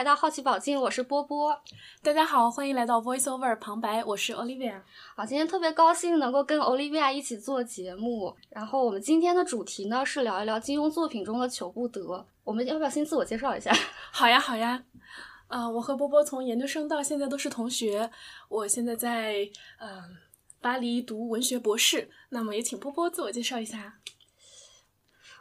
来到好奇宝镜，我是波波。大家好，欢迎来到 VoiceOver 旁白，我是 Olivia。好，今天特别高兴能够跟 Olivia 一起做节目。然后我们今天的主题呢是聊一聊金庸作品中的求不得。我们要不要先自我介绍一下？好呀，好呀。啊，我和波波从研究生到现在都是同学。我现在在呃巴黎读文学博士。那么也请波波自我介绍一下。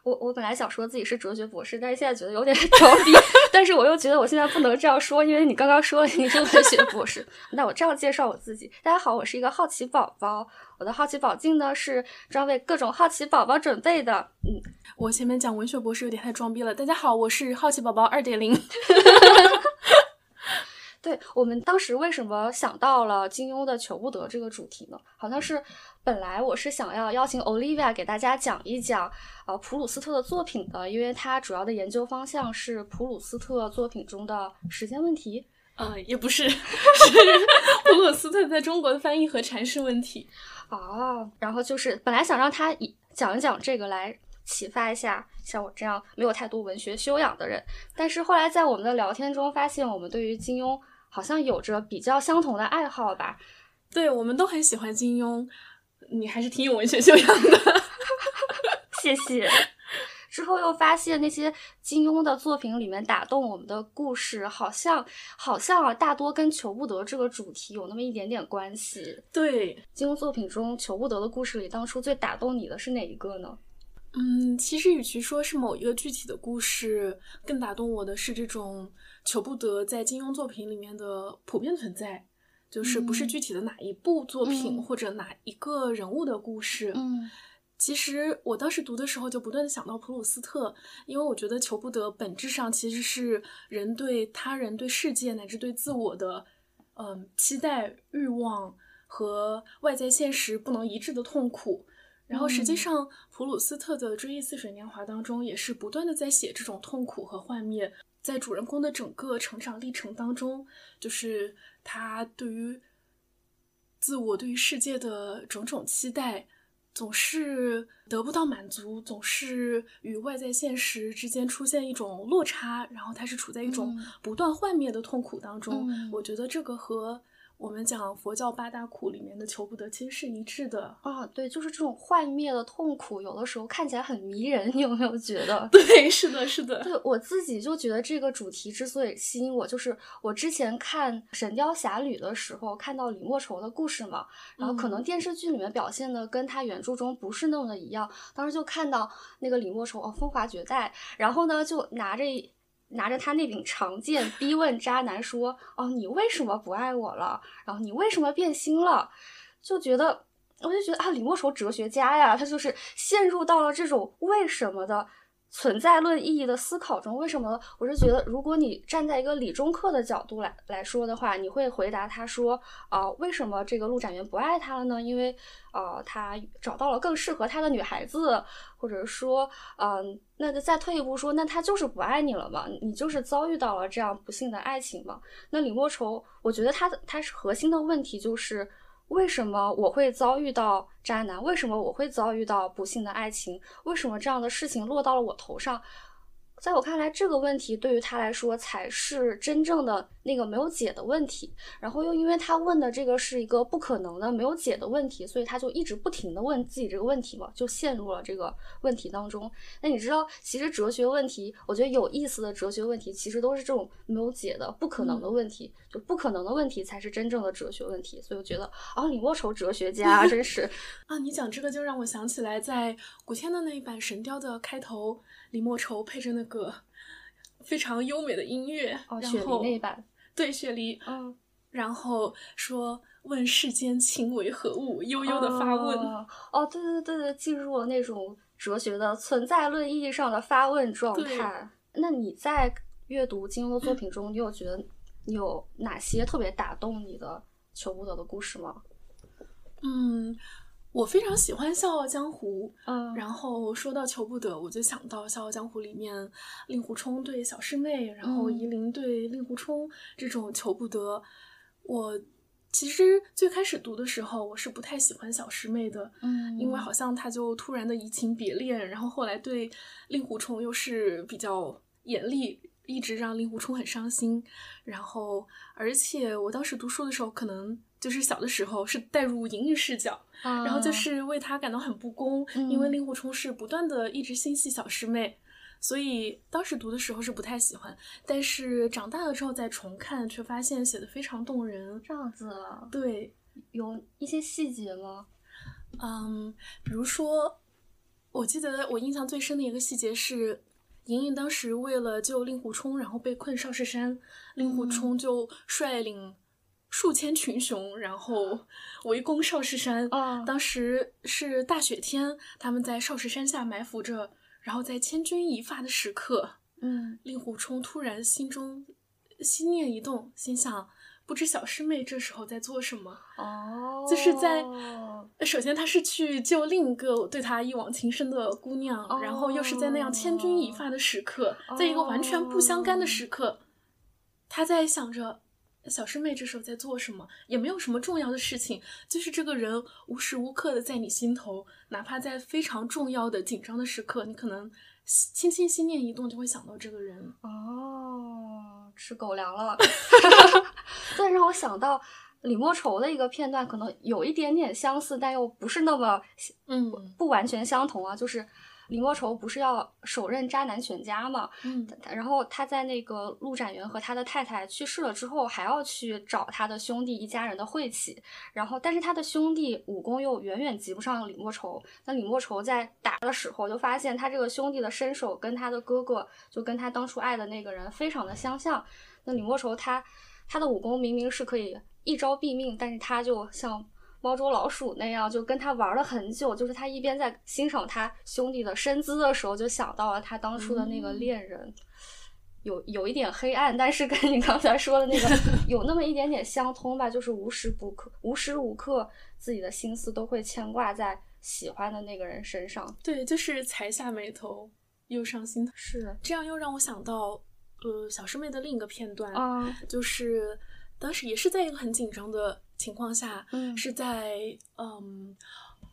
我我本来想说自己是哲学博士，但是现在觉得有点装逼。但是我又觉得我现在不能这样说，因为你刚刚说了你是文学博士。那我这样介绍我自己：大家好，我是一个好奇宝宝。我的好奇宝镜呢是专为各种好奇宝宝准备的。嗯，我前面讲文学博士有点太装逼了。大家好，我是好奇宝宝二点零。对我们当时为什么想到了金庸的求不得这个主题呢？好像是本来我是想要邀请 Olivia 给大家讲一讲呃普鲁斯特的作品的，因为他主要的研究方向是普鲁斯特作品中的时间问题。呃，也不是，是普鲁斯特在中国的翻译和阐释问题。哦，然后就是本来想让他以讲一讲这个来启发一下像我这样没有太多文学修养的人，但是后来在我们的聊天中发现，我们对于金庸。好像有着比较相同的爱好吧？对，我们都很喜欢金庸。你还是挺有文学修养的，谢谢。之后又发现那些金庸的作品里面打动我们的故事，好像好像啊，大多跟求不得这个主题有那么一点点关系。对，金庸作品中求不得的故事里，当初最打动你的是哪一个呢？嗯，其实与其说是某一个具体的故事，更打动我的是这种。求不得在金庸作品里面的普遍存在，就是不是具体的哪一部作品或者哪一个人物的故事。嗯，其实我当时读的时候就不断的想到普鲁斯特，因为我觉得求不得本质上其实是人对他人、对世界乃至对自我的，嗯，期待、欲望和外在现实不能一致的痛苦。然后实际上，普鲁斯特的《追忆似水年华》当中也是不断的在写这种痛苦和幻灭。在主人公的整个成长历程当中，就是他对于自我、对于世界的种种期待，总是得不到满足，总是与外在现实之间出现一种落差，然后他是处在一种不断幻灭的痛苦当中。我觉得这个和。我们讲佛教八大苦里面的求不得，其实是一致的啊。对，就是这种幻灭的痛苦，有的时候看起来很迷人，你有没有觉得？对，是的，是的。对我自己就觉得这个主题之所以吸引我，就是我之前看《神雕侠侣》的时候看到李莫愁的故事嘛，然后可能电视剧里面表现的跟他原著中不是那么的一样。当时就看到那个李莫愁哦，风华绝代，然后呢就拿着。拿着他那柄长剑逼问渣男说：“哦，你为什么不爱我了？然后你为什么变心了？”就觉得，我就觉得啊，李莫愁哲学家呀，他就是陷入到了这种为什么的。存在论意义的思考中，为什么？我是觉得，如果你站在一个理中客的角度来来说的话，你会回答他说：“啊，为什么这个陆展元不爱他了呢？因为，呃，他找到了更适合他的女孩子，或者说，嗯，那再退一步说，那他就是不爱你了嘛？你就是遭遇到了这样不幸的爱情嘛？那李莫愁，我觉得他的他是核心的问题就是。为什么我会遭遇到渣男？为什么我会遭遇到不幸的爱情？为什么这样的事情落到了我头上？在我看来，这个问题对于他来说才是真正的那个没有解的问题。然后又因为他问的这个是一个不可能的、没有解的问题，所以他就一直不停的问自己这个问题嘛，就陷入了这个问题当中。那你知道，其实哲学问题，我觉得有意思的哲学问题，其实都是这种没有解的、不可能的问题。就不可能的问题才是真正的哲学问题。所以我觉得，啊，李莫愁哲学家真是 啊！你讲这个就让我想起来，在古天的那一版《神雕》的开头。李莫愁配着那个非常优美的音乐，哦，雪梨那版，对，雪梨，嗯，然后说问世间情为何物，悠悠的发问，哦，对对对对，进入了那种哲学的存在论意义上的发问状态。那你在阅读金庸的作品中，你有觉得你有哪些特别打动你的求不得的故事吗？嗯。我非常喜欢《笑傲江湖》，嗯，然后说到求不得，我就想到《笑傲江湖》里面令狐冲对小师妹，然后夷陵对令狐冲这种求不得。我其实最开始读的时候，我是不太喜欢小师妹的，嗯，因为好像她就突然的移情别恋，然后后来对令狐冲又是比较严厉。一直让令狐冲很伤心。然后，而且我当时读书的时候，可能就是小的时候是带入莹莹视角，然后就是为她感到很不公，因为令狐冲是不断的一直心系小师妹。所以当时读的时候是不太喜欢，但是长大了之后再重看，却发现写的非常动人。这样子，对，有一些细节吗？嗯，比如说，我记得我印象最深的一个细节是，莹莹当时为了救令狐冲，然后被困少室山，令狐冲就率领数千群雄，然后 围攻少室山。啊当时是大雪天，他们在少室山下埋伏着。然后在千钧一发的时刻，嗯，令狐冲突然心中心念一动，心想：不知小师妹这时候在做什么？哦，就是在首先他是去救另一个对他一往情深的姑娘，然后又是在那样千钧一发的时刻，在一个完全不相干的时刻，他在想着。小师妹这时候在做什么？也没有什么重要的事情，就是这个人无时无刻的在你心头，哪怕在非常重要的紧张的时刻，你可能轻轻心念一动就会想到这个人。哦，吃狗粮了。再让我想到李莫愁的一个片段，可能有一点点相似，但又不是那么嗯不完全相同啊，就是。李莫愁不是要手刃渣男全家吗？嗯，然后他在那个陆展元和他的太太去世了之后，还要去找他的兄弟一家人的晦气。然后，但是他的兄弟武功又远远及不上李莫愁。那李莫愁在打的时候，就发现他这个兄弟的身手跟他的哥哥，就跟他当初爱的那个人非常的相像。那李莫愁他他的武功明明是可以一招毙命，但是他就像。猫捉老鼠那样，就跟他玩了很久。就是他一边在欣赏他兄弟的身姿的时候，就想到了他当初的那个恋人，有有一点黑暗，但是跟你刚才说的那个 有那么一点点相通吧。就是无时不刻、无时无刻自己的心思都会牵挂在喜欢的那个人身上。对，就是才下眉头，又上心头。是这样，又让我想到，呃，小师妹的另一个片段啊，就是当时也是在一个很紧张的。情况下，嗯，是在嗯，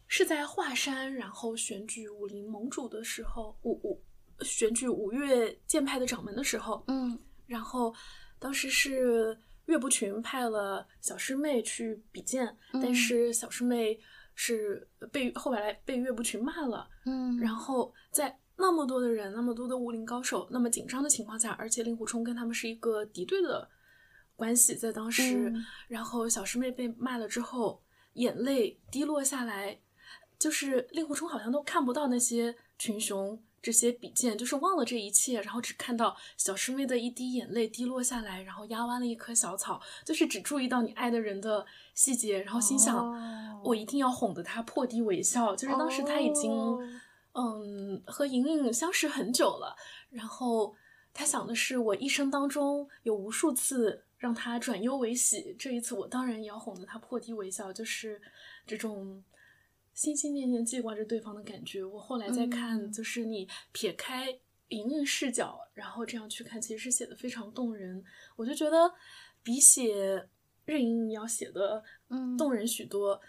是在华山，然后选举武林盟主的时候，五五选举五岳剑派的掌门的时候，嗯，然后当时是岳不群派了小师妹去比剑，但是小师妹是被后来被岳不群骂了，嗯，然后在那么多的人，那么多的武林高手，那么紧张的情况下，而且令狐冲跟他们是一个敌对的。关系在当时，然后小师妹被骂了之后，眼泪滴落下来，就是令狐冲好像都看不到那些群雄这些比剑，就是忘了这一切，然后只看到小师妹的一滴眼泪滴落下来，然后压弯了一棵小草，就是只注意到你爱的人的细节，然后心想我一定要哄得他破涕为笑。就是当时他已经嗯和莹莹相识很久了，然后他想的是我一生当中有无数次。让他转忧为喜，这一次我当然也要哄得他破涕为笑，就是这种心心念念记挂着对方的感觉。我后来再看，就是你撇开莹莹视角，然后这样去看，其实是写的非常动人。我就觉得比写任盈盈要写的动人许多，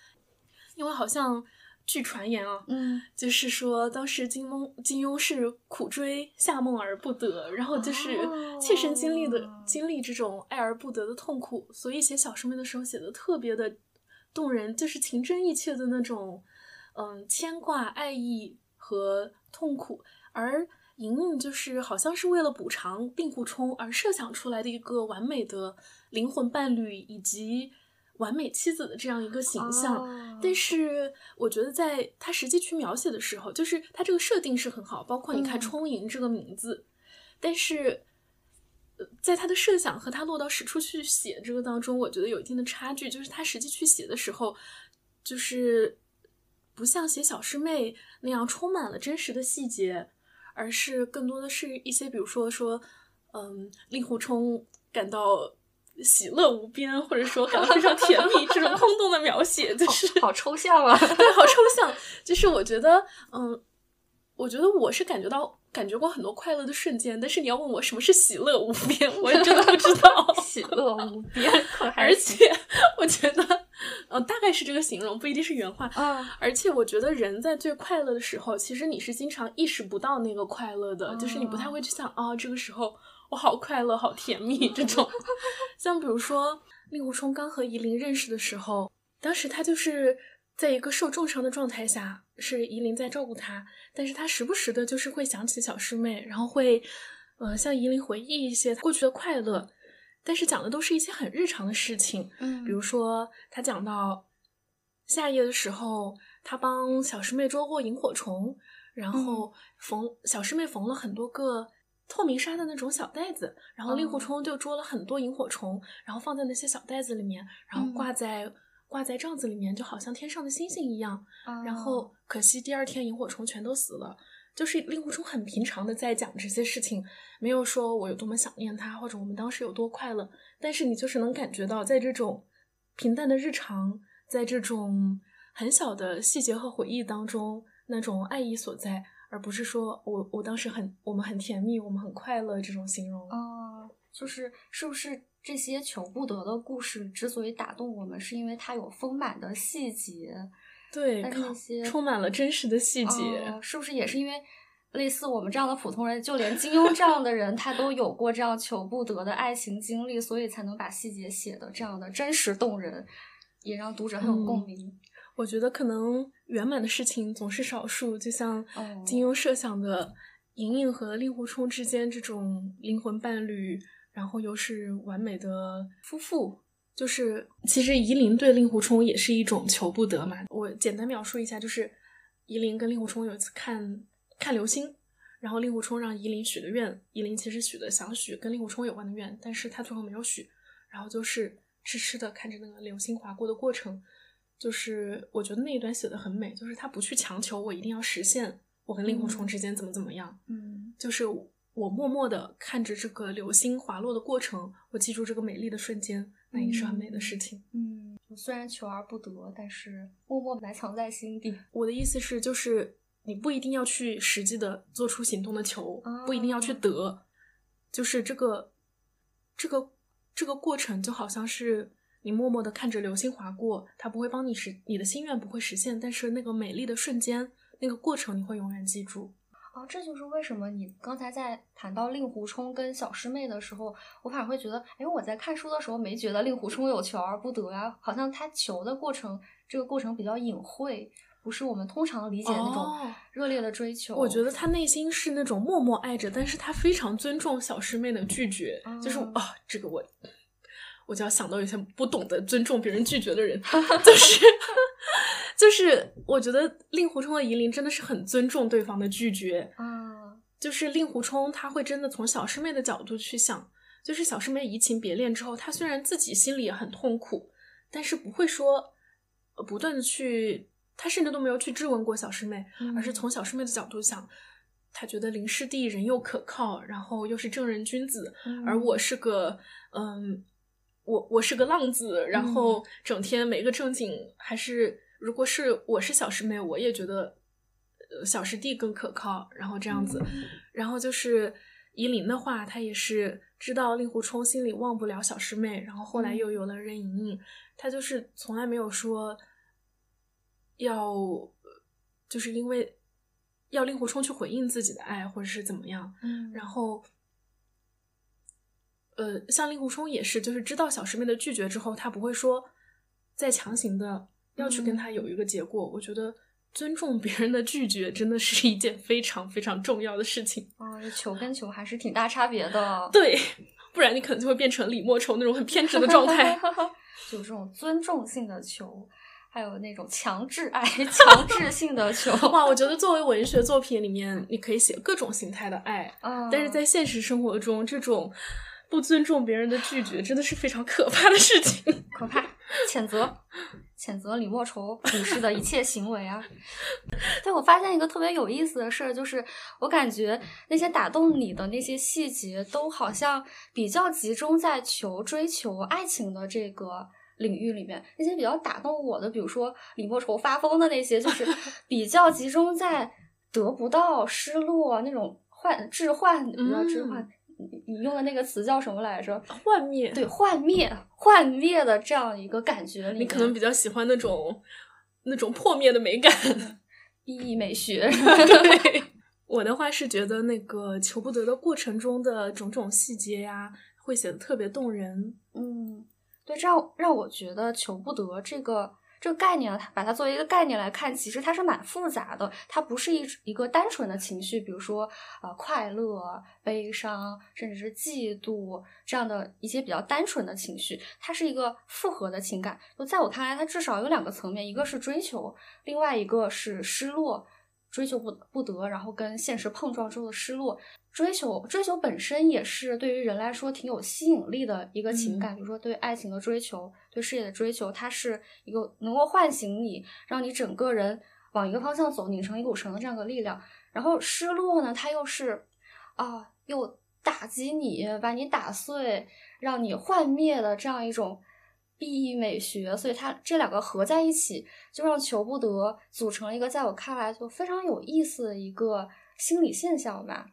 因为好像。据传言啊，嗯，就是说当时金庸金庸是苦追夏梦而不得，然后就是切身经历的经历这种爱而不得的痛苦，所以写小师妹的时候写的特别的动人，就是情真意切的那种，嗯，牵挂、爱意和痛苦。而莹莹就是好像是为了补偿令狐冲而设想出来的一个完美的灵魂伴侣，以及。完美妻子的这样一个形象，但是我觉得在他实际去描写的时候，就是他这个设定是很好，包括你看“充盈”这个名字，但是，在他的设想和他落到实处去写这个当中，我觉得有一定的差距。就是他实际去写的时候，就是不像写小师妹那样充满了真实的细节，而是更多的是一些，比如说说，嗯，令狐冲感到。喜乐无边，或者说感到非常 甜蜜，这种空洞的描写就是好抽象啊！对，好抽象。就是我觉得，嗯，我觉得我是感觉到感觉过很多快乐的瞬间，但是你要问我什么是喜乐无边，我也真的不知道。喜乐无边，而且我觉得，嗯，大概是这个形容，不一定是原话。啊，而且我觉得人在最快乐的时候，其实你是经常意识不到那个快乐的，就是你不太会去想，啊，这个时候。我好快乐，好甜蜜这种。像比如说令狐冲刚和夷陵认识的时候，当时他就是在一个受重伤的状态下，是夷陵在照顾他，但是他时不时的就是会想起小师妹，然后会呃向夷陵回忆一些过去的快乐，但是讲的都是一些很日常的事情，嗯。比如说他讲到夏夜的时候，他帮小师妹捉过萤火虫，然后缝小师妹缝了很多个透明纱的那种小袋子，然后令狐哦冲就捉了很多萤火虫，然后放在那些小袋子里面，然后嗯挂在、挂在帐子里面，就好像天上的星星一样。然哦后可惜第二天萤火虫全都死了。就是令狐冲很平常的在讲这些事情，没有说我有多么想念他，或者我们当时有多快乐，但是你就是能感觉到，在这种平淡的日常，在这种很小的细节和回忆当中，那种爱意所在，而不是说我我当时很我们很甜蜜，我们很快乐这种形容。哦，就是是不是这些求不得的故事之所以打动我们，是因为它有丰满的细节？对，但是那些充满了真实的细节。哦是不是也是因为类似我们这样的普通人，就连金庸这样的人，他都有过这样求不得的爱情经历，所以才能把细节写的这样的真实动人，也让读者很有共嗯鸣。我觉得可能圆满的事情总是少数，就像哦金庸设想的莹莹和令狐冲之间这种灵魂伴侣，然后又是完美的夫妇。就是其实夷陵对令狐冲也是一种求不得嘛。我简单描述一下，就是夷陵跟令狐冲有一次看看流星，然后令狐冲让夷陵许的愿，夷陵其实许的想许跟令狐冲有关的愿，但是他最后没有许，然后就是痴痴的看着那个流星划过的过程。就是我觉得那一段写的很美，就是他不去强求我一定要实现我跟令狐冲之间怎么怎么样，嗯。就是我默默的看着这个流星滑落的过程，我记住这个美丽的瞬间，那也是很美的事情。嗯，虽然求而不得，但是默默埋藏在心底。我的意思是，就是你不一定要去实际的做出行动的求，不一定要去哦得，就是这个这个这个过程就好像是你默默的看着流星划过，它不会帮你实你的心愿不会实现，但是那个美丽的瞬间，那个过程你会永远记住。哦，这就是为什么你刚才在谈到令狐冲跟小师妹的时候，我反而会觉得，哎，我在看书的时候没觉得令狐冲有求而不得啊，好像他求的过程，这个过程比较隐晦，不是我们通常理解的那种哦热烈的追求。我觉得他内心是那种默默爱着，但是他非常尊重小师妹的拒绝，就是哦啊，这个我我就要想到一些不懂得尊重别人拒绝的人，就是 就是我觉得令狐冲和夷陵真的是很尊重对方的拒绝，啊，就是令狐冲他会真的从小师妹的角度去想，就是小师妹移情别恋之后，他虽然自己心里也很痛苦，但是不会说呃不断的去，他甚至都没有去质问过小师妹，而是嗯从小师妹的角度想，他觉得林师弟人又可靠，然后又是正人君子，而我是个嗯，我我是个浪子，然后整天没个正经，还是如果是我是小师妹，我也觉得呃小师弟更可靠，然后这样子，然后就是夷陵的话，他也是知道令狐冲心里忘不了小师妹，然后后来又有了任盈盈，他就是从来没有说要，就是因为要令狐冲去回应自己的爱，或者是怎么样，嗯，然后，呃，像令狐冲也是，就是知道小师妹的拒绝之后，他不会说再强行的要去跟嗯他有一个结果。我觉得尊重别人的拒绝真的是一件非常非常重要的事情。啊，这求跟求还是挺大差别的。对，不然你可能就会变成李莫愁那种很偏执的状态。就这种尊重性的求，还有那种强制爱、强制性的求。哇，我觉得作为文学作品里面，你可以写各种形态的爱，啊，但是在现实生活中，这种不尊重别人的拒绝真的是非常可怕的事情。可怕，谴责，谴责李莫愁女士的一切行为啊！但我发现一个特别有意思的事儿，就是我感觉那些打动你的那些细节，都好像比较集中在求追求爱情的这个领域里面。那些比较打动我的，比如说李莫愁发疯的那些，就是比较集中在得不到、失落那种幻置换，不要置换。嗯你你用的那个词叫什么来着？幻灭，对，幻灭、幻灭的这样一个感觉里，你可能比较喜欢那种那种破灭的美感。，B E 美学。对，我的话是觉得那个求不得的过程中的种种细节呀，会显得特别动人。嗯，对，这样让我觉得求不得这个。这个概念，它把它作为一个概念来看，其实它是蛮复杂的。它不是一一个单纯的情绪，比如说呃快乐、悲伤，甚至是嫉妒这样的一些比较单纯的情绪。它是一个复合的情感。就在我看来，它至少有两个层面：一个是追求，另外一个是失落。追求不不得，然后跟现实碰撞之后的失落。追求追求本身也是对于人来说挺有吸引力的一个情感，比如说对爱情的追求，对事业的追求，它是一个能够唤醒你，让你整个人往一个方向走，拧成一股绳的这样的力量。然后失落呢，它又是啊，又打击你，把你打碎，让你幻灭的这样一种。B E 美学，所以它这两个合在一起，就让求不得组成了一个在我看来就非常有意思的一个心理现象吧。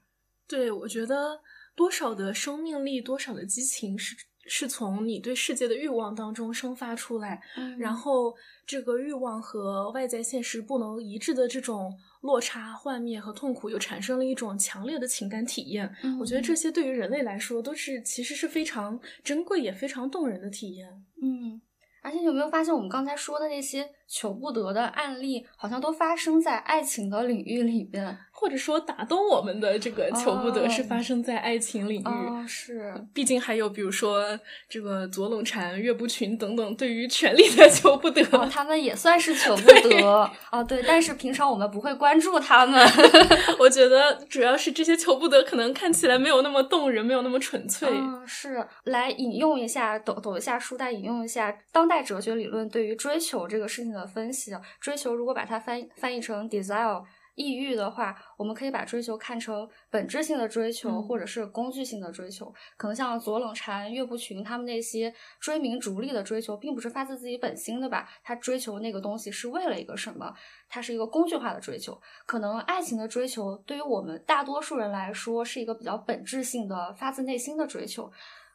对，我觉得多少的生命力，多少的激情是是从你对世界的欲望当中生发出来，然后这个欲望和外在现实不能一致的这种。落差、幻灭和痛苦又产生了一种强烈的情感体验。我觉得这些对于人类来说都是其实是非常珍贵也非常动人的体验。嗯，而且有没有发现我们刚才说的那些求不得的案例，好像都发生在爱情的领域里边？或者说打动我们的这个求不得是发生在爱情领域，是，毕竟还有比如说这个左冷禅、岳不群等等对于权力的 求不得，他们也算是求不得啊。对，但是平常我们不会关注他们。我觉得主要是这些求不得可能看起来没有那么动人，没有那么纯粹。是，来引用一下，抖抖一下书袋，引用一下当代哲学理论对于追求这个事情的分析。追求如果把它翻翻译成 desire。抑郁的话，我们可以把追求看成本质性的追求，或者是工具性的追求。可能像左冷禅、岳不群他们那些追名逐利的追求，并不是发自自己本心的吧？他追求那个东西是为了一个什么？它是一个工具化的追求。可能爱情的追求，对于我们大多数人来说，是一个比较本质性的、发自内心的追求。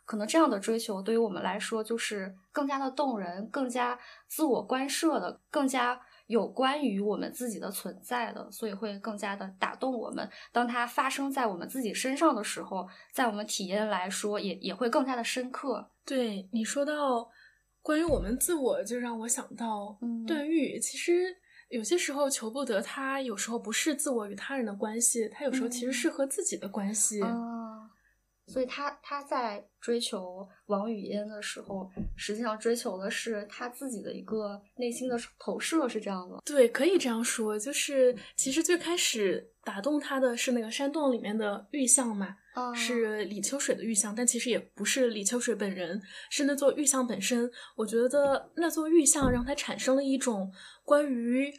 可能这样的追求，对于我们来说，就是更加的动人、更加自我关涉的、更加。有关于我们自己的存在的，所以会更加的打动我们。当它发生在我们自己身上的时候，在我们体验来说，也也会更加的深刻。对你说到关于我们自我，就让我想到段誉。其实有些时候求不得，他有时候不是自我与他人的关系，他有时候其实是和自己的关系。所以他他在追求王语嫣的时候，实际上追求的是他自己的一个内心的投射，是这样的。对，可以这样说。就是其实最开始打动他的是那个山洞里面的玉像嘛，是李秋水的玉像，但其实也不是李秋水本人，是那座玉像本身。我觉得那座玉像让他产生了一种关于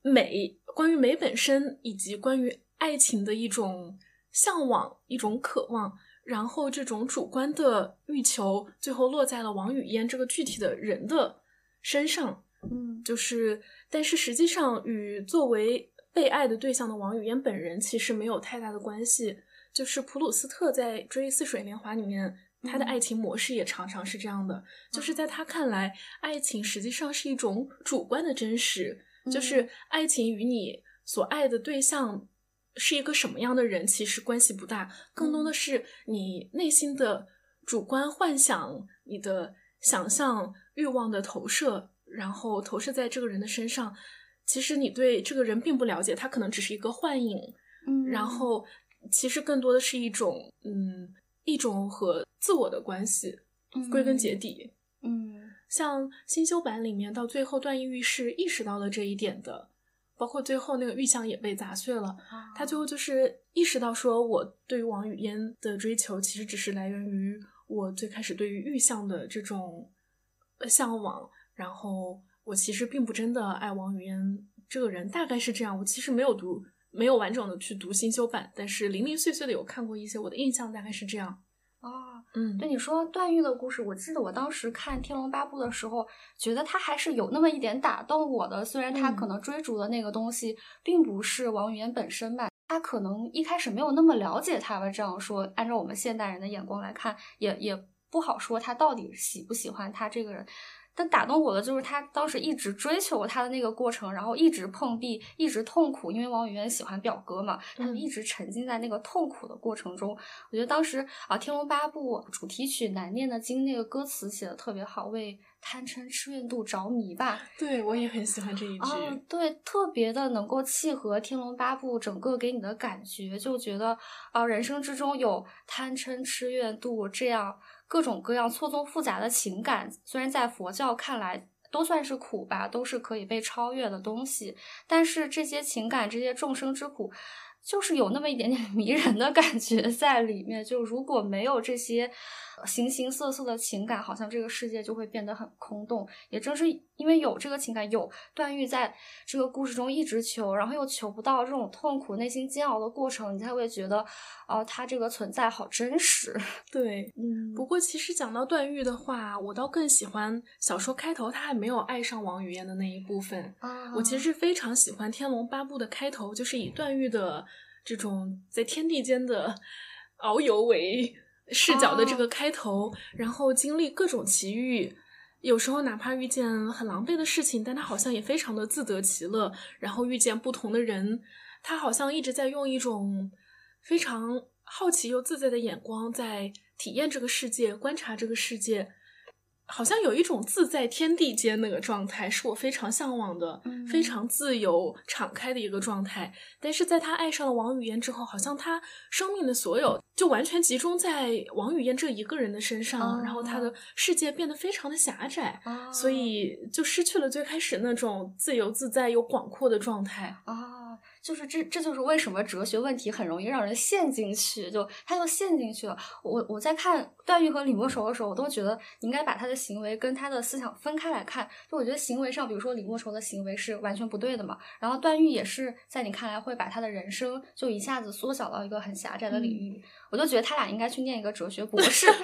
美、关于美本身以及关于爱情的一种。向往一种渴望，然后这种主观的欲求，最后落在了王语嫣这个具体的人的身上。嗯，就是，但是实际上与作为被爱的对象的王语嫣本人其实没有太大的关系。就是普鲁斯特在《追忆似水年华》里面，他的爱情模式也常常是这样的，就是在他看来，爱情实际上是一种主观的真实，就是爱情与你所爱的对象。是一个什么样的人，其实关系不大，更多的是你内心的主观幻想、你的想象、欲望的投射，然后投射在这个人的身上。其实你对这个人并不了解，他可能只是一个幻影。嗯，然后其实更多的是一种，嗯，一种和自我的关系。归根结底，嗯，像新修版里面到最后，段誉是意识到了这一点的。包括最后那个玉像也被砸碎了，他最后就是意识到，说我对于王语嫣的追求，其实只是来源于我最开始对于玉像的这种向往，然后我其实并不真的爱王语嫣这个人，大概是这样。我其实没有读，没有完整的去读新修版，但是零零碎碎的有看过一些，我的印象大概是这样。啊，嗯，对你说段誉的故事，我记得我当时看《天龙八部》的时候，觉得他还是有那么一点打动我的。虽然他可能追逐的那个东西并不是王语嫣本身吧，他可能一开始没有那么了解他吧。这样说，按照我们现代人的眼光来看，也也不好说他到底喜不喜欢他这个人。但打动我的就是他当时一直追求他的那个过程，然后一直碰壁，一直痛苦，因为王语嫣喜欢表哥嘛，他们一直沉浸在那个痛苦的过程中。我觉得当时啊，《天龙八部》主题曲《难念的经》那个歌词写的特别好，为贪嗔痴怨妒着迷吧。对我也很喜欢这一句。啊，对，特别的能够契合《天龙八部》整个给你的感觉，就觉得啊，人生之中有贪嗔痴怨妒这样。各种各样错综复杂的情感，虽然在佛教看来都算是苦吧，都是可以被超越的东西，但是这些情感、这些众生之苦，就是有那么一点点 迷人的感觉在里面。就如果没有这些。形形色色的情感，好像这个世界就会变得很空洞。也正是因为有这个情感，有段誉在这个故事中一直求，然后又求不到，这种痛苦、内心煎熬的过程，你才会觉得，哦，他这个存在好真实。对，嗯。不过其实讲到段誉的话，我倒更喜欢小说开头他还没有爱上王语嫣的那一部分。啊，我其实是非常喜欢《天龙八部》的开头，就是以段誉的这种在天地间的 遨游为。视角的这个开头，然后经历各种奇遇，有时候哪怕遇见很狼狈的事情，但他好像也非常的自得其乐。然后遇见不同的人，他好像一直在用一种非常好奇又自在的眼光在体验这个世界，观察这个世界。好像有一种自在天地间那个状态，是我非常向往的，非常自由敞开的一个状态。但是在他爱上了王语嫣之后，好像他生命的所有就完全集中在王语嫣这一个人的身上，然后他的世界变得非常的狭窄，所以就失去了最开始那种自由自在又广阔的状态啊。就是这，这就是为什么哲学问题很容易让人陷进去，就他就陷进去了。我我在看段誉和李莫愁的时候，我都觉得你应该把他的行为跟他的思想分开来看。就我觉得行为上，比如说李莫愁的行为是完全不对的嘛，然后段誉也是在你看来会把他的人生就一下子缩小到一个很狭窄的领域。我就觉得他俩应该去念一个哲学博士。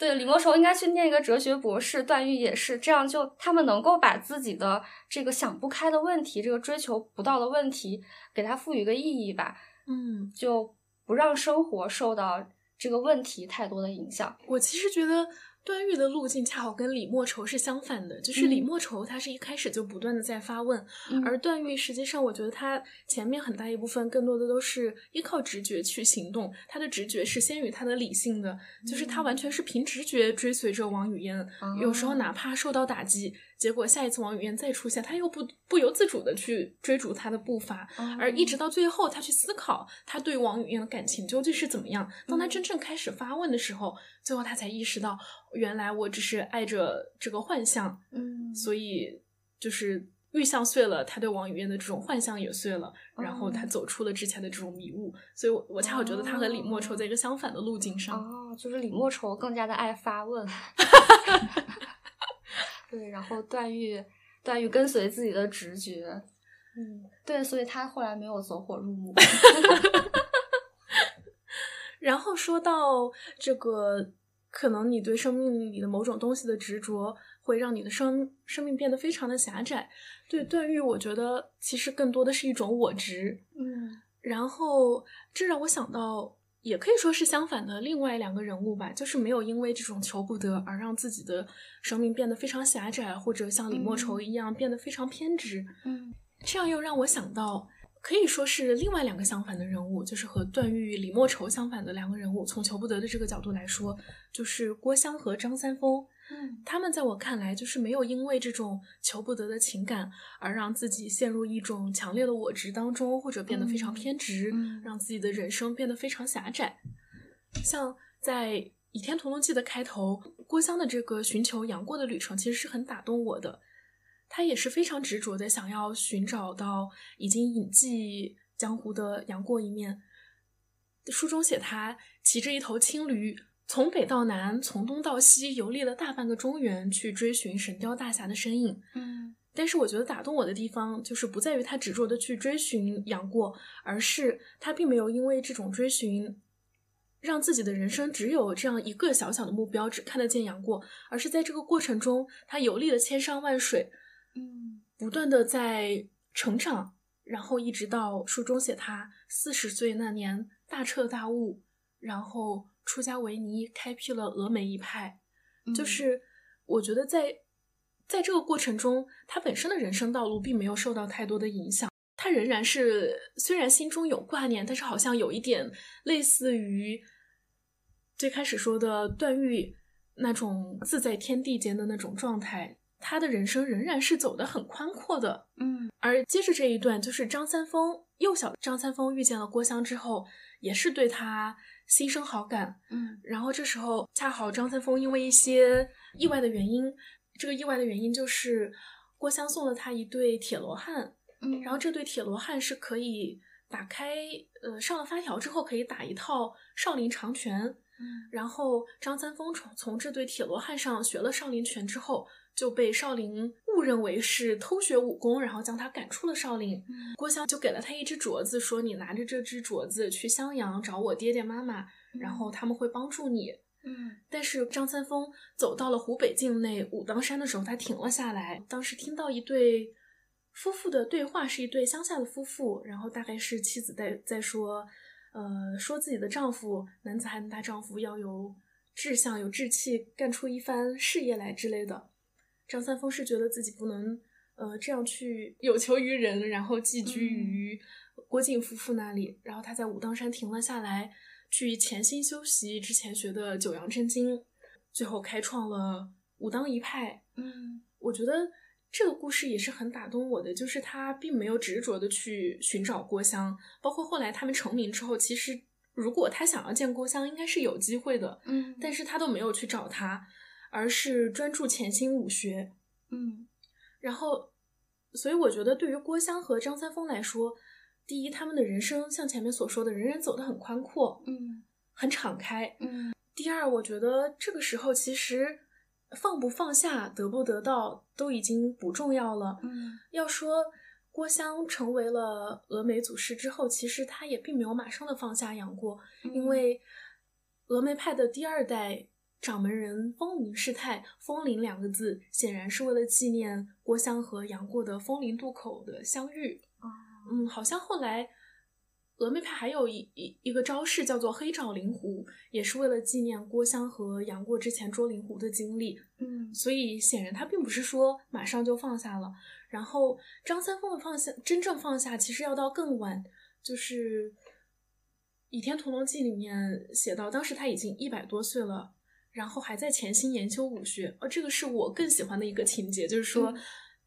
对，李莫愁应该去念一个哲学博士，段誉也是这样，就他们能够把自己的这个想不开的问题，这个追求不到的问题，给他赋予一个意义吧，嗯，就不让生活受到这个问题太多的影响。我其实觉得。段誉的路径恰好跟李莫愁是相反的，就是李莫愁他是一开始就不断的在发问，而段誉实际上我觉得他前面很大一部分更多的都是依靠直觉去行动，他的直觉是先于他的理性的，就是他完全是凭直觉追随着王语嫣，有时候哪怕受到打击。结果下一次王语嫣再出现，他又不不由自主的去追逐他的步伐，而一直到最后，他去思考他对王语嫣的感情究竟是怎么样。当他真正开始发问的时候，最后他才意识到，原来我只是爱着这个幻象。嗯，所以就是玉像碎了，他对王语嫣的这种幻象也碎了，然后他走出了之前的这种迷雾。所以，我我恰好觉得他和李莫愁在一个相反的路径上。哦，就是李莫愁更加的爱发问。对，然后段誉，段誉跟随自己的直觉，嗯，对，所以他后来没有走火入魔。然后说到这个，可能你对生命里的某种东西的执着，会让你的生生命变得非常的狭窄。对段誉，我觉得其实更多的是一种我执，嗯，然后这让我想到。也可以说是相反的另外两个人物吧，就是没有因为这种求不得而让自己的生命变得非常狭窄，或者像李莫愁一样变得非常偏执。嗯，这样又让我想到，可以说是另外两个相反的人物，就是和段誉、李莫愁相反的两个人物。从求不得的这个角度来说，就是郭襄和张三丰。嗯，他们在我看来，就是没有因为这种求不得的情感而让自己陷入一种强烈的我执当中，或者变得非常偏执，让自己的人生变得非常狭窄。像在《倚天屠龙记》的开头，郭襄的这个寻求杨过的旅程，其实是很打动我的。他也是非常执着的想要寻找到已经隐迹江湖的杨过一面。书中写他骑着一头青驴。从北到南，从东到西，游历了大半个中原，去追寻神雕大侠的身影。嗯，但是我觉得打动我的地方，就是不在于他执着的去追寻杨过，而是他并没有因为这种追寻，让自己的人生只有这样一个小小的目标，只看得见杨过，而是在这个过程中，他游历了千山万水，嗯，不断的在成长，然后一直到书中写他四十岁那年大彻大悟，然后。出家为尼，开辟了峨眉一派。就是我觉得，在在这个过程中，他本身的人生道路并没有受到太多的影响。他仍然是虽然心中有挂念，但是好像有一点类似于最开始说的段誉那种自在天地间的那种状态。他的人生仍然是走得很宽阔的。嗯，而接着这一段就是张三丰幼小张三丰遇见了郭襄之后，也是对他心生好感。嗯，然后这时候恰好张三丰因为一些意外的原因，这个意外的原因就是郭襄送了他一对铁罗汉。嗯，然后这对铁罗汉是可以打开，呃，上了发条之后可以打一套少林长拳。嗯，然后张三丰从从这对铁罗汉上学了少林拳之后，就被少林误认为是偷学武功，然后将他赶出了少林。嗯郭襄就给了他一只镯子，说你拿着这只镯子去襄阳找我爹爹妈妈，然后他们会帮助你。嗯但是张三丰走到了湖北境内武当山的时候，他停了下来。当时听到一对夫妇的对话，是一对乡下的夫妇，然后大概是妻子在在说，呃，说自己的丈夫男子汉大丈夫要有志向、有志气，干出一番事业来之类的。张三丰是觉得自己不能，呃，这样去有求于人，然后寄居于郭靖夫妇那里。然后他在武当山停了下来，去潜心修习之前学的九阳真经，最后开创了武当一派。嗯我觉得这个故事也是很打动我的，就是他并没有执着的去寻找郭襄，包括后来他们成名之后，其实如果他想要见郭襄，应该是有机会的，嗯，但是他都没有去找他，而是专注潜心武学。嗯然后，所以我觉得对于郭襄和张三丰来说，第一，他们的人生像前面所说的，仍然走得很宽阔，嗯很敞开。嗯第二，我觉得这个时候其实放不放下、得不得到都已经不重要了。嗯要说郭襄成为了峨眉祖师之后，其实他也并没有马上的放下杨过，嗯因为峨眉派的第二代掌门人风铃师太，风铃两个字显然是为了纪念郭襄和杨过的风铃渡口的相遇。啊嗯，好像后来峨眉派还有一一一个招式叫做黑爪灵狐，也是为了纪念郭襄和杨过之前捉灵狐的经历。嗯所以显然他并不是说马上就放下了。然后张三丰的放下，真正放下其实要到更晚，就是《倚天屠龙记》里面写到，当时他已经一百多岁了，然后还在潜心研究武学。呃，这个是我更喜欢的一个情节，就是说、嗯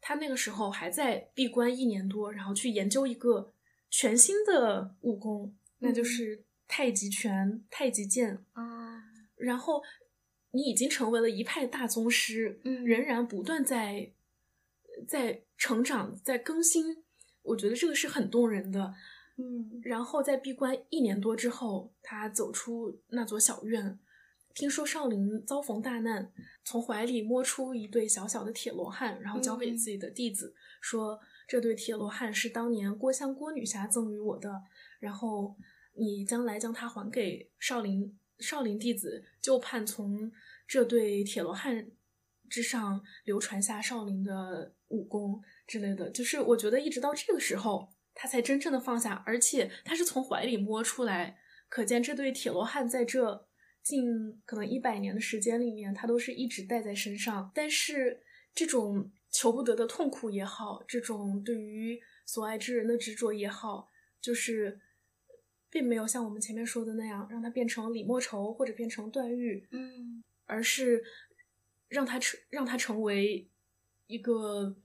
他那个时候还在闭关一年多，然后去研究一个全新的武功，那就是太极拳、太极剑。啊然后你已经成为了一派大宗师，嗯仍然不断在在成长，在更新，我觉得这个是很动人的。嗯然后在闭关一年多之后，他走出那座小院，听说少林遭逢大难，从怀里摸出一对小小的铁罗汉，然后交给嗯自己的弟子，说这对铁罗汉是当年郭襄郭女侠赠予我的，然后你将来将它还给少林少林弟子，就盼从这对铁罗汉之上流传下少林的武功之类的。就是我觉得一直到这个时候，他才真正的放下，而且他是从怀里摸出来，可见这对铁罗汉在这近可能一百年的时间里面，他都是一直带在身上。但是这种求不得的痛苦也好，这种对于所爱之人的执着也好，就是并没有像我们前面说的那样，让他变成李莫愁或者变成段誉，嗯而是让他成让他成为一个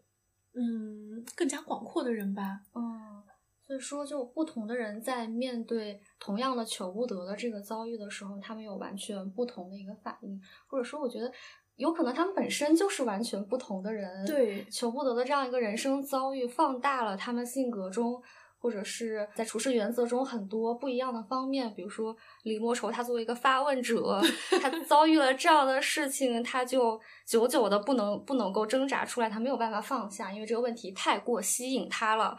嗯更加广阔的人吧。嗯，所以说，就不同的人在面对同样的求不得的这个遭遇的时候，他们有完全不同的一个反应，或者说，我觉得有可能他们本身就是完全不同的人。对求不得的这样一个人生遭遇，放大了他们性格中。或者是在处事原则中很多不一样的方面，比如说李莫愁，他作为一个发问者，他遭遇了这样的事情，他就久久的不能不能够挣扎出来，他没有办法放下，因为这个问题太过吸引他了。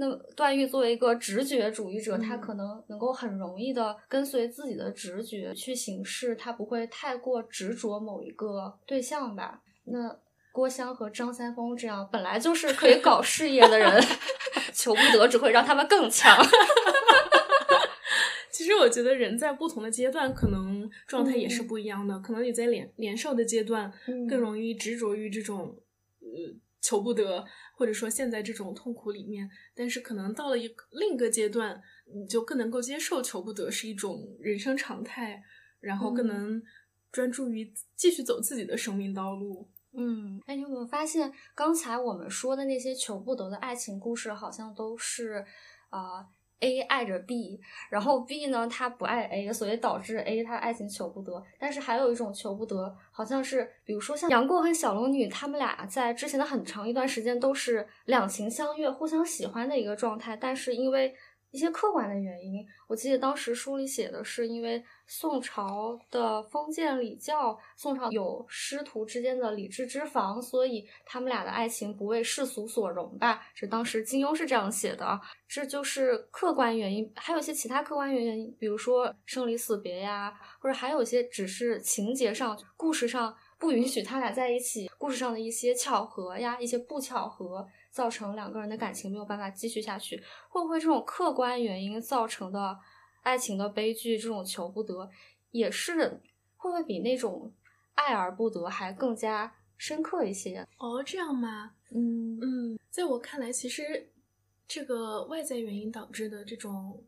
那段誉作为一个直觉主义者，他嗯可能能够很容易的跟随自己的直觉去行事，他不会太过执着某一个对象吧？那郭襄和张三丰这样本来就是可以搞事业的人，求不得只会让他们更强。其实我觉得人在不同的阶段，可能状态也是嗯不一样的。可能你在年年少的阶段，嗯更容易执着于这种呃求不得，或者说陷在这种痛苦里面。但是可能到了一个另一个阶段，你就更能够接受求不得是一种人生常态，然后更能专注于继续走自己的生命道路。嗯，哎，你有没有发现，刚才我们说的那些求不得的爱情故事，好像都是啊。A 爱着 B，然后 B 呢，他不爱 A，所以导致 A 他爱情求不得。但是还有一种求不得，好像是比如说像杨过和小龙女，他们俩在之前的很长一段时间都是两情相悦、互相喜欢的一个状态，但是因为。一些客观的原因，我记得当时书里写的是，因为宋朝的封建礼教，宋朝有师徒之间的礼制之防，所以他们俩的爱情不为世俗所容吧？这当时金庸是这样写的，这就是客观原因。还有一些其他客观原因，比如说生离死别呀，或者还有一些只是情节上、故事上不允许他俩在一起，故事上的一些巧合呀，一些不巧合。造成两个人的感情没有办法继续下去，会不会这种客观原因造成的爱情的悲剧，这种求不得，也是会不会比那种爱而不得还更加深刻一些？哦，这样吗？嗯嗯，在我看来，其实这个外在原因导致的这种。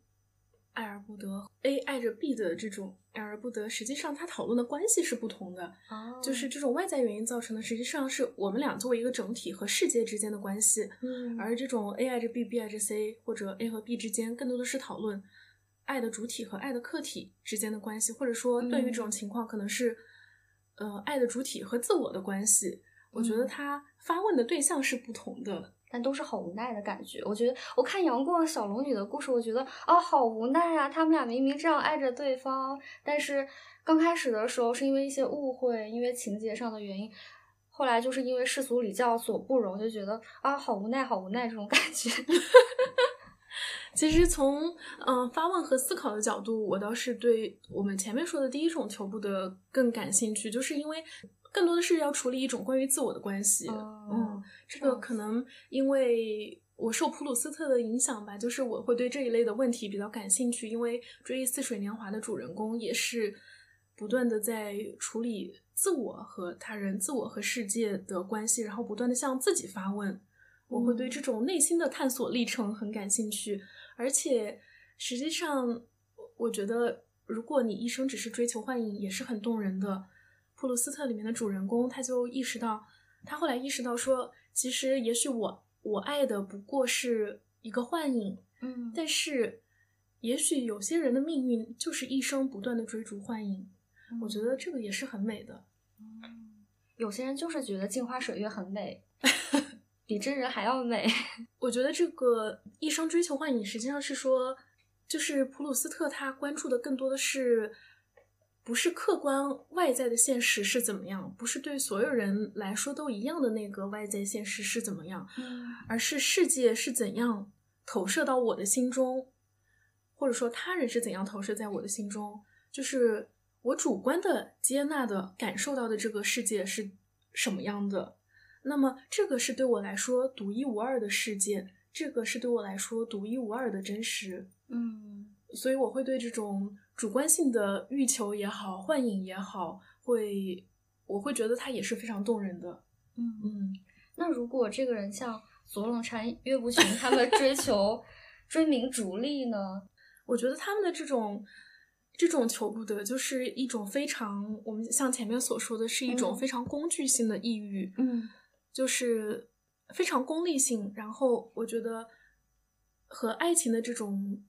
爱而不得，A 爱着 B 的这种爱而不得，实际上它讨论的关系是不同的。就是这种外在原因造成的，实际上是我们俩作为一个整体和世界之间的关系。嗯，而这种 A 爱着 B，B 爱着 C，或者 A 和 B 之间，更多的是讨论爱的主体和爱的客体之间的关系，或者说对于这种情况，可能是呃爱的主体和自我的关系。我觉得他发问的对象是不同的。但都是好无奈的感觉。我觉得我看杨过小龙女的故事，我觉得啊，好无奈啊！他们俩明明这样爱着对方，但是刚开始的时候是因为一些误会，因为情节上的原因，后来就是因为世俗礼教所不容，就觉得啊，好无奈，好无奈这种感觉。其实从嗯发问和思考的角度，我倒是对我们前面说的第一种求不得更感兴趣，就是因为。更多的是要处理一种关于自我的关系，嗯，这个可能因为我受普鲁斯特的影响吧，就是我会对这一类的问题比较感兴趣。因为《追忆似水年华》的主人公也是不断的在处理自我和他人、自我和世界的关系，然后不断的向自己发问。我会对这种内心的探索历程很感兴趣，而且实际上，我觉得如果你一生只是追求幻影，也是很动人的。普鲁斯特里面的主人公，他就意识到，他后来意识到说，其实也许我我爱的不过是一个幻影，嗯，但是也许有些人的命运就是一生不断的追逐幻影，我觉得这个也是很美的。嗯，有些人就是觉得镜花水月很美，比真人还要美。我觉得这个一生追求幻影，实际上是说，就是普鲁斯特他关注的更多的是。不是客观外在的现实是怎么样，不是对所有人来说都一样的那个外在现实是怎么样，而是世界是怎样投射到我的心中，或者说他人是怎样投射在我的心中，就是我主观的接纳的感受到的这个世界是什么样的。那么这个是对我来说独一无二的世界，这个是对我来说独一无二的真实。嗯，所以我会对这种。主观性的欲求也好，幻影也好，会我会觉得它也是非常动人的。嗯嗯，那如果这个人像左冷禅、岳不群他们追求 追名逐利呢？我觉得他们的这种这种求不得，就是一种非常我们像前面所说的是一种非常工具性的抑郁。嗯，就是非常功利性。然后我觉得和爱情的这种。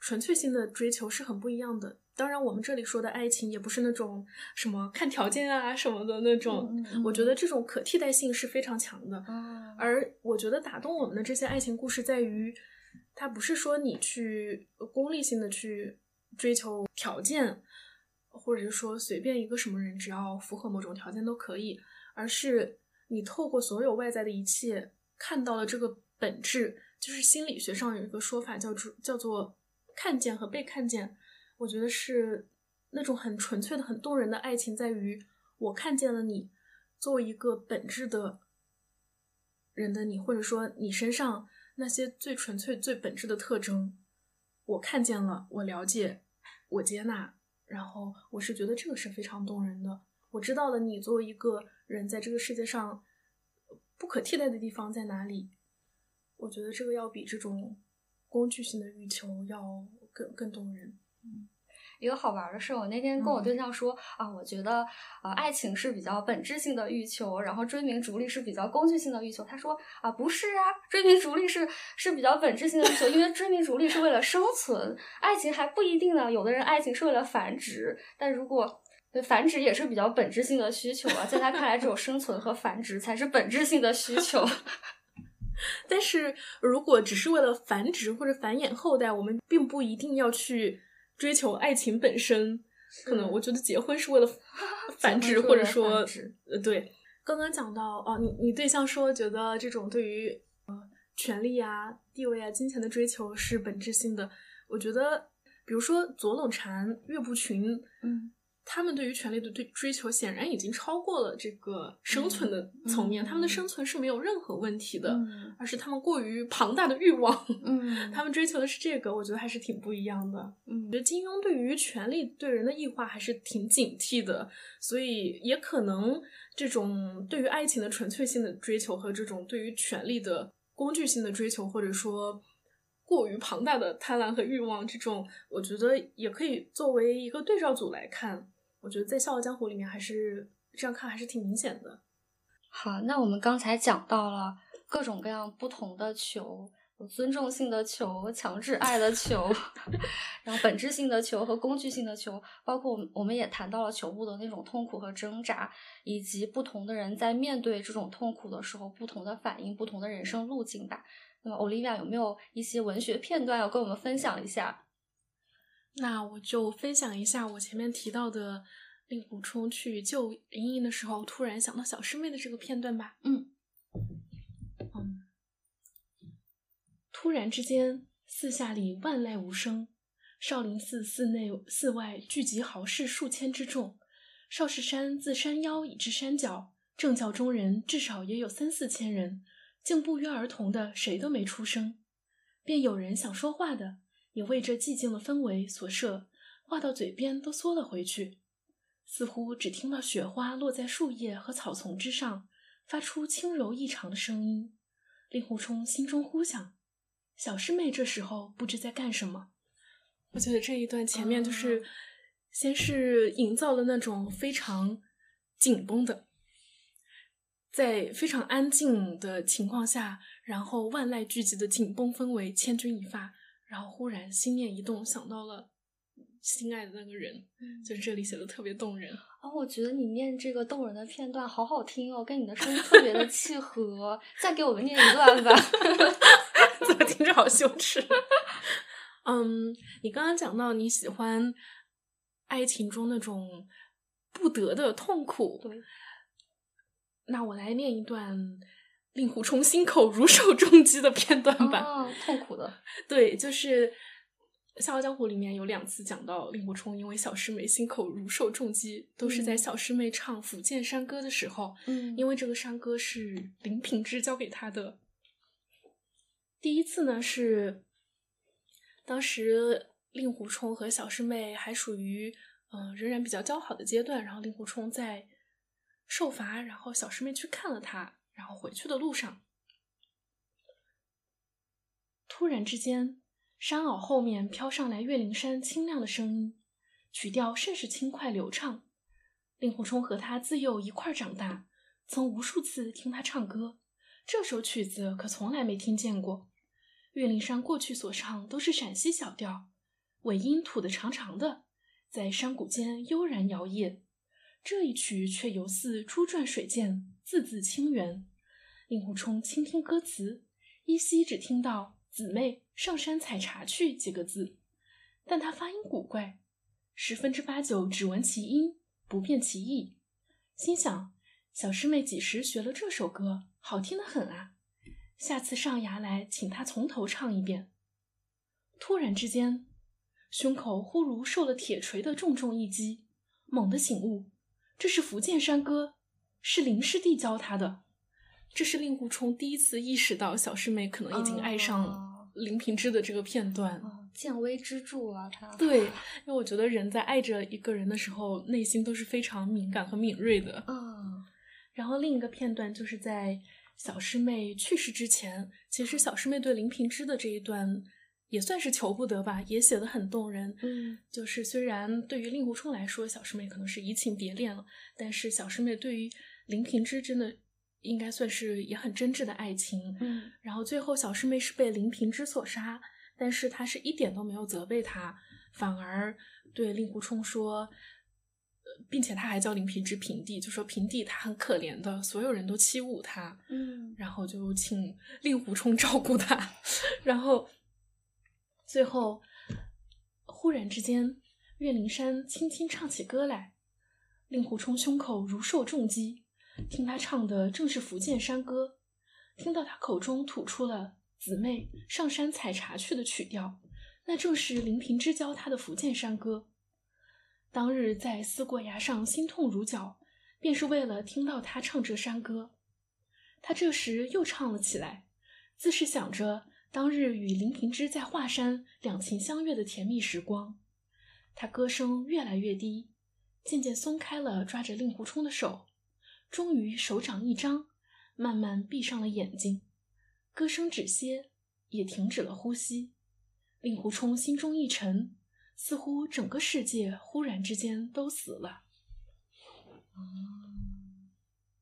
纯粹性的追求是很不一样的。当然，我们这里说的爱情也不是那种什么看条件啊什么的那种。我觉得这种可替代性是非常强的。而我觉得打动我们的这些爱情故事在于，它不是说你去功利性的去追求条件，或者是说随便一个什么人只要符合某种条件都可以，而是你透过所有外在的一切看到了这个本质。就是心理学上有一个说法叫做叫做。看见和被看见，我觉得是那种很纯粹的、很动人的爱情，在于我看见了你作为一个本质的人的你，或者说你身上那些最纯粹、最本质的特征，我看见了，我了解，我接纳，然后我是觉得这个是非常动人的。我知道了你作为一个人在这个世界上，不可替代的地方在哪里？我觉得这个要比这种工具性的欲求要更更动人。嗯。一个好玩的事，我那天跟我对象说啊，我觉得啊，爱情是比较本质性的欲求，然后追名逐利是比较工具性的欲求。他说啊，不是啊，追名逐利是是比较本质性的欲求，因为追名逐利是为了生存，爱情还不一定呢。有的人爱情是为了繁殖，但如果对繁殖也是比较本质性的需求啊，在他看来，只有生存和繁殖才是本质性的需求。但是如果只是为了繁殖或者繁衍后代，我们并不一定要去。追求爱情本身，可能我觉得结婚是为了 繁殖，或者说，呃，对。刚刚讲到哦，你你对象说觉得这种对于呃权力啊、地位啊、金钱的追求是本质性的。我觉得，比如说左冷禅、岳不群，嗯。他们对于权力的对追求，显然已经超过了这个生存的层面。他们的生存是没有任何问题的，而是他们过于庞大的欲望。嗯，他们追求的是这个，我觉得还是挺不一样的。嗯，我觉得金庸对于权力对人的异化还是挺警惕的，所以也可能这种对于爱情的纯粹性的追求和这种对于权力的工具性的追求，或者说过于庞大的贪婪和欲望，这种我觉得也可以作为一个对照组来看。我觉得在《笑傲江湖》里面还是这样看，还是挺明显的。好，那我们刚才讲到了各种各样不同的球，有尊重性的球、强制爱的球，然后本质性的球和工具性的球，包括我们我们也谈到了球部的那种痛苦和挣扎，以及不同的人在面对这种痛苦的时候不同的反应、不同的人生路径吧。那么，Olivia 有没有一些文学片段要跟我们分享一下？那我就分享一下我前面提到的令狐冲去救莹莹的时候，突然想到小师妹的这个片段吧。嗯嗯，突然之间，四下里万籁无声，少林寺寺内寺外聚集豪士数千之众，少室山自山腰以至山脚，正教中人至少也有三四千人，竟不约而同的谁都没出声，便有人想说话的。也为这寂静的氛围所摄，话到嘴边都缩了回去，似乎只听到雪花落在树叶和草丛之上，发出轻柔异常的声音。令狐冲心中忽想：小师妹这时候不知在干什么。我觉得这一段前面就是，先是营造了那种非常紧绷的，在非常安静的情况下，然后万籁俱寂的紧绷氛围，千钧一发。然后忽然心念一动，想到了心爱的那个人，就是这里写的特别动人啊！我觉得你念这个动人的片段好好听哦，跟你的声音特别的契合。再给我们念一段吧，怎么听着好羞耻？嗯，你刚刚讲到你喜欢爱情中那种不得的痛苦，对，那我来念一段。令狐冲心口如受重击的片段吧，痛苦的。对，就是《笑傲江湖》里面有两次讲到令狐冲因为小师妹心口如受重击，都是在小师妹唱《福建山歌》的时候。嗯，因为这个山歌是林平之教给他的。第一次呢是，当时令狐冲和小师妹还属于嗯仍然比较交好的阶段，然后令狐冲在受罚，然后小师妹去看了他。然后回去的路上，突然之间，山坳后面飘上来岳灵珊清亮的声音，曲调甚是轻快流畅。令狐冲和他自幼一块长大，曾无数次听他唱歌，这首曲子可从来没听见过。岳灵珊过去所唱都是陕西小调，尾音吐得长长的，在山谷间悠然摇曳。这一曲却犹似珠转水溅，字字清圆。令狐冲倾听歌词，依稀只听到“姊妹上山采茶去”几个字，但他发音古怪，十分之八九只闻其音，不辨其意。心想：小师妹几时学了这首歌？好听的很啊！下次上崖来，请她从头唱一遍。突然之间，胸口忽如受了铁锤的重重一击，猛地醒悟。这是福建山歌，是林师弟教他的。这是令狐冲第一次意识到小师妹可能已经爱上林平之的这个片段。见微知著啊，他。对，因为我觉得人在爱着一个人的时候，内心都是非常敏感和敏锐的。嗯。然后另一个片段就是在小师妹去世之前，其实小师妹对林平之的这一段也算是求不得吧，也写的很动人。嗯，就是虽然对于令狐冲来说，小师妹可能是移情别恋了，但是小师妹对于林平之真的应该算是也很真挚的爱情。嗯，然后最后小师妹是被林平之所杀，但是她是一点都没有责备他，反而对令狐冲说。并且他还叫林平之平地，就说平地他很可怜的，所有人都欺侮他，嗯，然后就请令狐冲照顾他，然后最后忽然之间，岳灵珊轻轻唱起歌来，令狐冲胸口如受重击，听他唱的正是福建山歌，听到他口中吐出了“姊妹上山采茶去”的曲调，那正是林平之教他的福建山歌。当日在思过崖上心痛如绞，便是为了听到他唱这山歌。他这时又唱了起来，自是想着当日与林平之在华山两情相悦的甜蜜时光。他歌声越来越低，渐渐松开了抓着令狐冲的手，终于手掌一张，慢慢闭上了眼睛。歌声止歇，也停止了呼吸。令狐冲心中一沉。似乎整个世界忽然之间都死了。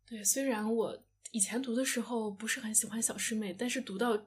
对，虽然我以前读的时候不是很喜欢小师妹，但是读到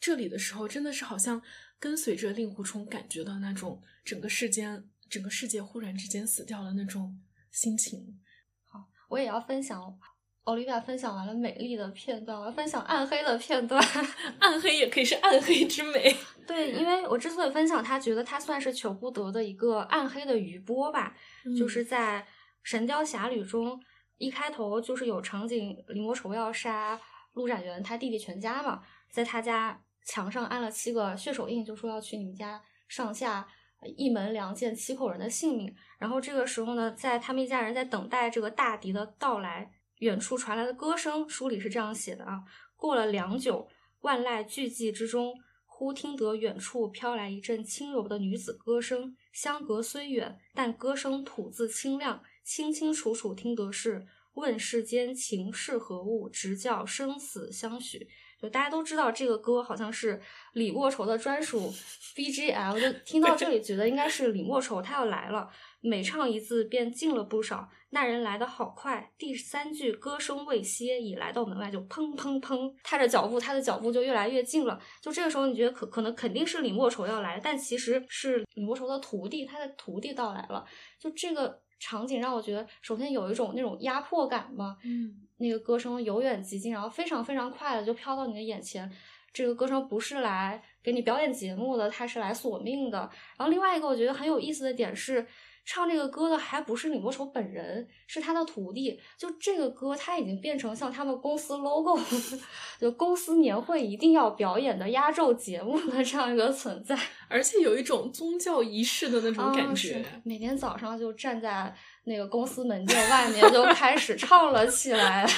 这里的时候，真的是好像跟随着令狐冲，感觉到那种整个世间、整个世界忽然之间死掉了那种心情。好，我也要分享。奥利亚分享完了美丽的片段，我要分享暗黑的片段。暗黑也可以是暗黑之美。对，因为我之所以分享他，觉得他算是求不得的一个暗黑的余波吧。就是在《神雕侠侣》中，一开头就是有场景，李莫愁要杀陆展元他弟弟全家嘛，在他家墙上安了七个血手印，就说要取你们家上下一门两件七口人的性命。然后这个时候呢，在他们一家人在等待这个大敌的到来。远处传来的歌声，书里是这样写的啊。过了良久，万籁俱寂之中，忽听得远处飘来一阵轻柔的女子歌声。相隔虽远，但歌声吐字清亮，清清楚楚听得是问世间情是何物，直教生死相许。就大家都知道这个歌好像是李莫愁的专属 BGM，就听到这里觉得应该是李莫愁他要来了。每唱一字便静了不少，那人来的好快。第三句歌声未歇，已来到门外，就砰砰砰，踏着脚步，他的脚步就越来越近了。就这个时候，你觉得可可能肯定是李莫愁要来，但其实是李莫愁的徒弟，他的徒弟到来了。就这个场景让我觉得，首先有一种那种压迫感嘛，嗯，那个歌声由远及近，然后非常非常快的就飘到你的眼前。这个歌声不是来给你表演节目的，它是来索命的。然后另外一个我觉得很有意思的点是。唱这个歌的还不是李莫愁本人，是他的徒弟。就这个歌，他已经变成像他们公司 logo，就公司年会一定要表演的压轴节目的这样一个存在，而且有一种宗教仪式的那种感觉。每天早上就站在那个公司门店外面，就开始唱了起来。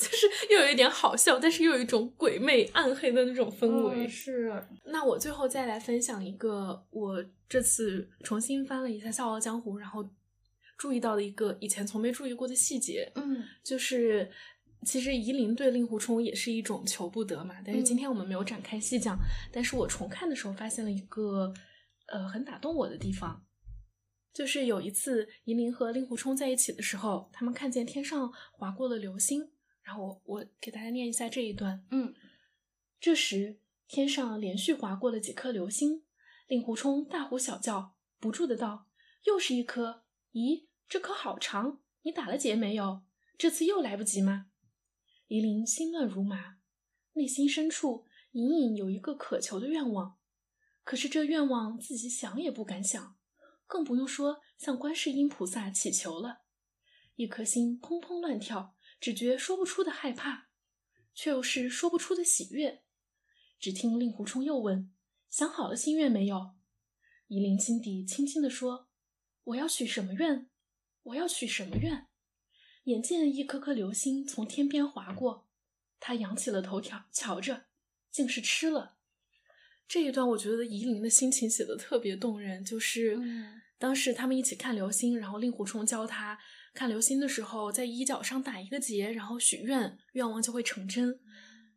就是又有一点好笑，但是又有一种鬼魅暗黑的那种氛围。是，那我最后再来分享一个，我这次重新翻了一下《笑傲江湖》，然后注意到的一个以前从没注意过的细节。嗯，就是其实夷陵对令狐冲也是一种求不得嘛。但是今天我们没有展开细讲，但是我重看的时候发现了一个呃很打动我的地方，就是有一次夷陵和令狐冲在一起的时候，他们看见天上划过了流星。然后我我给大家念一下这一段。嗯，这时天上连续划过了几颗流星，令狐冲大呼小叫，不住的道：“又是一颗！咦，这颗好长！你打了结没有？这次又来不及吗？”夷陵心乱如麻，内心深处隐隐有一个渴求的愿望，可是这愿望自己想也不敢想，更不用说向观世音菩萨祈求了。一颗心砰砰乱跳。只觉说不出的害怕，却又是说不出的喜悦。只听令狐冲又问：“想好了心愿没有？”夷陵心底轻轻地说：“我要许什么愿？我要许什么愿？”眼见一颗颗流星从天边划过，他仰起了头，瞧瞧着，竟是吃了。这一段我觉得夷陵的心情写的特别动人，就是当时他们一起看流星，然后令狐冲教他。看流星的时候，在衣角上打一个结，然后许愿，愿望就会成真。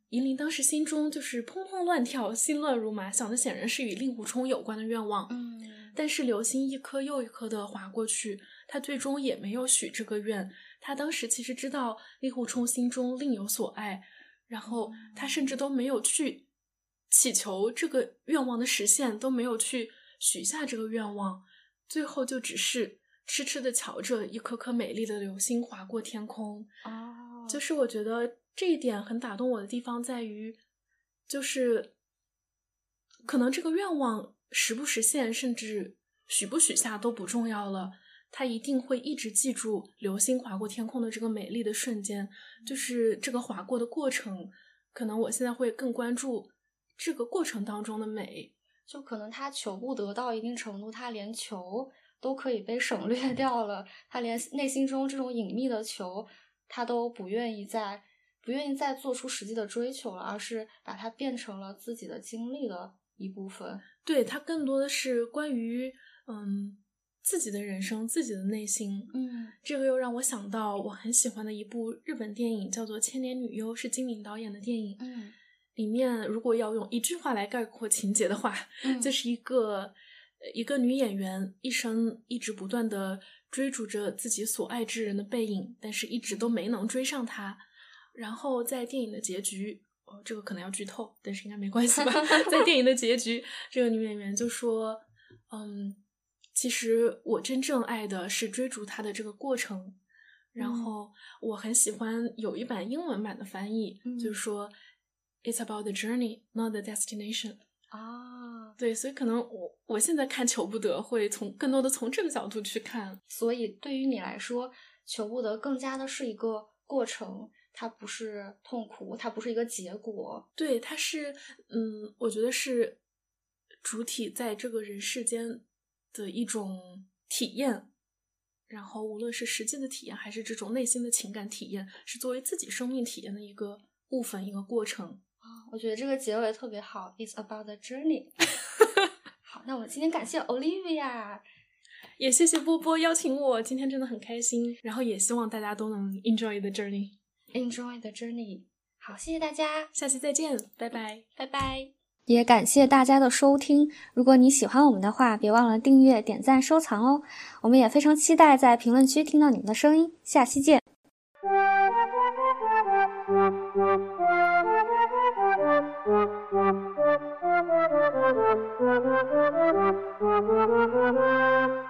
银铃当时心中就是砰砰乱跳，心乱如麻，想的显然是与令狐冲有关的愿望。嗯，但是流星一颗又一颗的划过去，他最终也没有许这个愿。他当时其实知道令狐冲心中另有所爱，然后他甚至都没有去祈求这个愿望的实现，都没有去许下这个愿望，最后就只是痴痴的瞧着一颗颗美丽的流星划过天空。哦，就是我觉得这一点很打动我的地方在于，就是可能这个愿望实不实现，甚至许不许下都不重要了。他一定会一直记住流星划过天空的这个美丽的瞬间，就是这个划过的过程。可能我现在会更关注这个过程当中的美。就可能他求不得到一定程度，他连求都可以被省 略掉了，他连内心中这种隐秘的求，他都不愿意再不愿意再做出实际的追求了，而是把它变成了自己的经历的一部分。对他更多的是关于嗯自己的人生、自己的内心。嗯这个又让我想到我很喜欢的一部日本电影，叫做《千年女优》，是金敏导演的电影。嗯里面如果要用一句话来概括情节的话，嗯 就是一个呃一个女演员一生一直不断的追逐着自己所爱之人的背影，但是一直都没能追上他。然后在电影的结局，哦，这个可能要剧透，但是应该没关系吧？在电影的结局，这个女演员就说：“嗯，其实我真正爱的是追逐他的这个过程。”然嗯后我很喜欢有一版英文版的翻译，嗯就是说。It's about the journey, not the destination。啊，对，所以可能我我现在看求不得，会从更多的从这个角度去看。所以对于你来说，求不得更加的是一个过程，它不是痛苦，它不是一个结果。对，它是，嗯，我觉得是主体在这个人世间的一种体验。然后，无论是实际的体验，还是这种内心的情感体验，是作为自己生命体验的一个部分，一个过程。我觉得这个结尾特别好，It's about the journey。好，那我们今天感谢 Olivia，也谢谢波波邀请我，今天真的很开心。然后也希望大家都能 enjoy the journey。Enjoy the journey。好，谢谢大家，下期再见，拜拜。拜拜。也感谢大家的收听。如果你喜欢我们的话，别忘了订阅、点赞、收藏哦。我们也非常期待在评论区听到你们的声音。下期见。Thank you.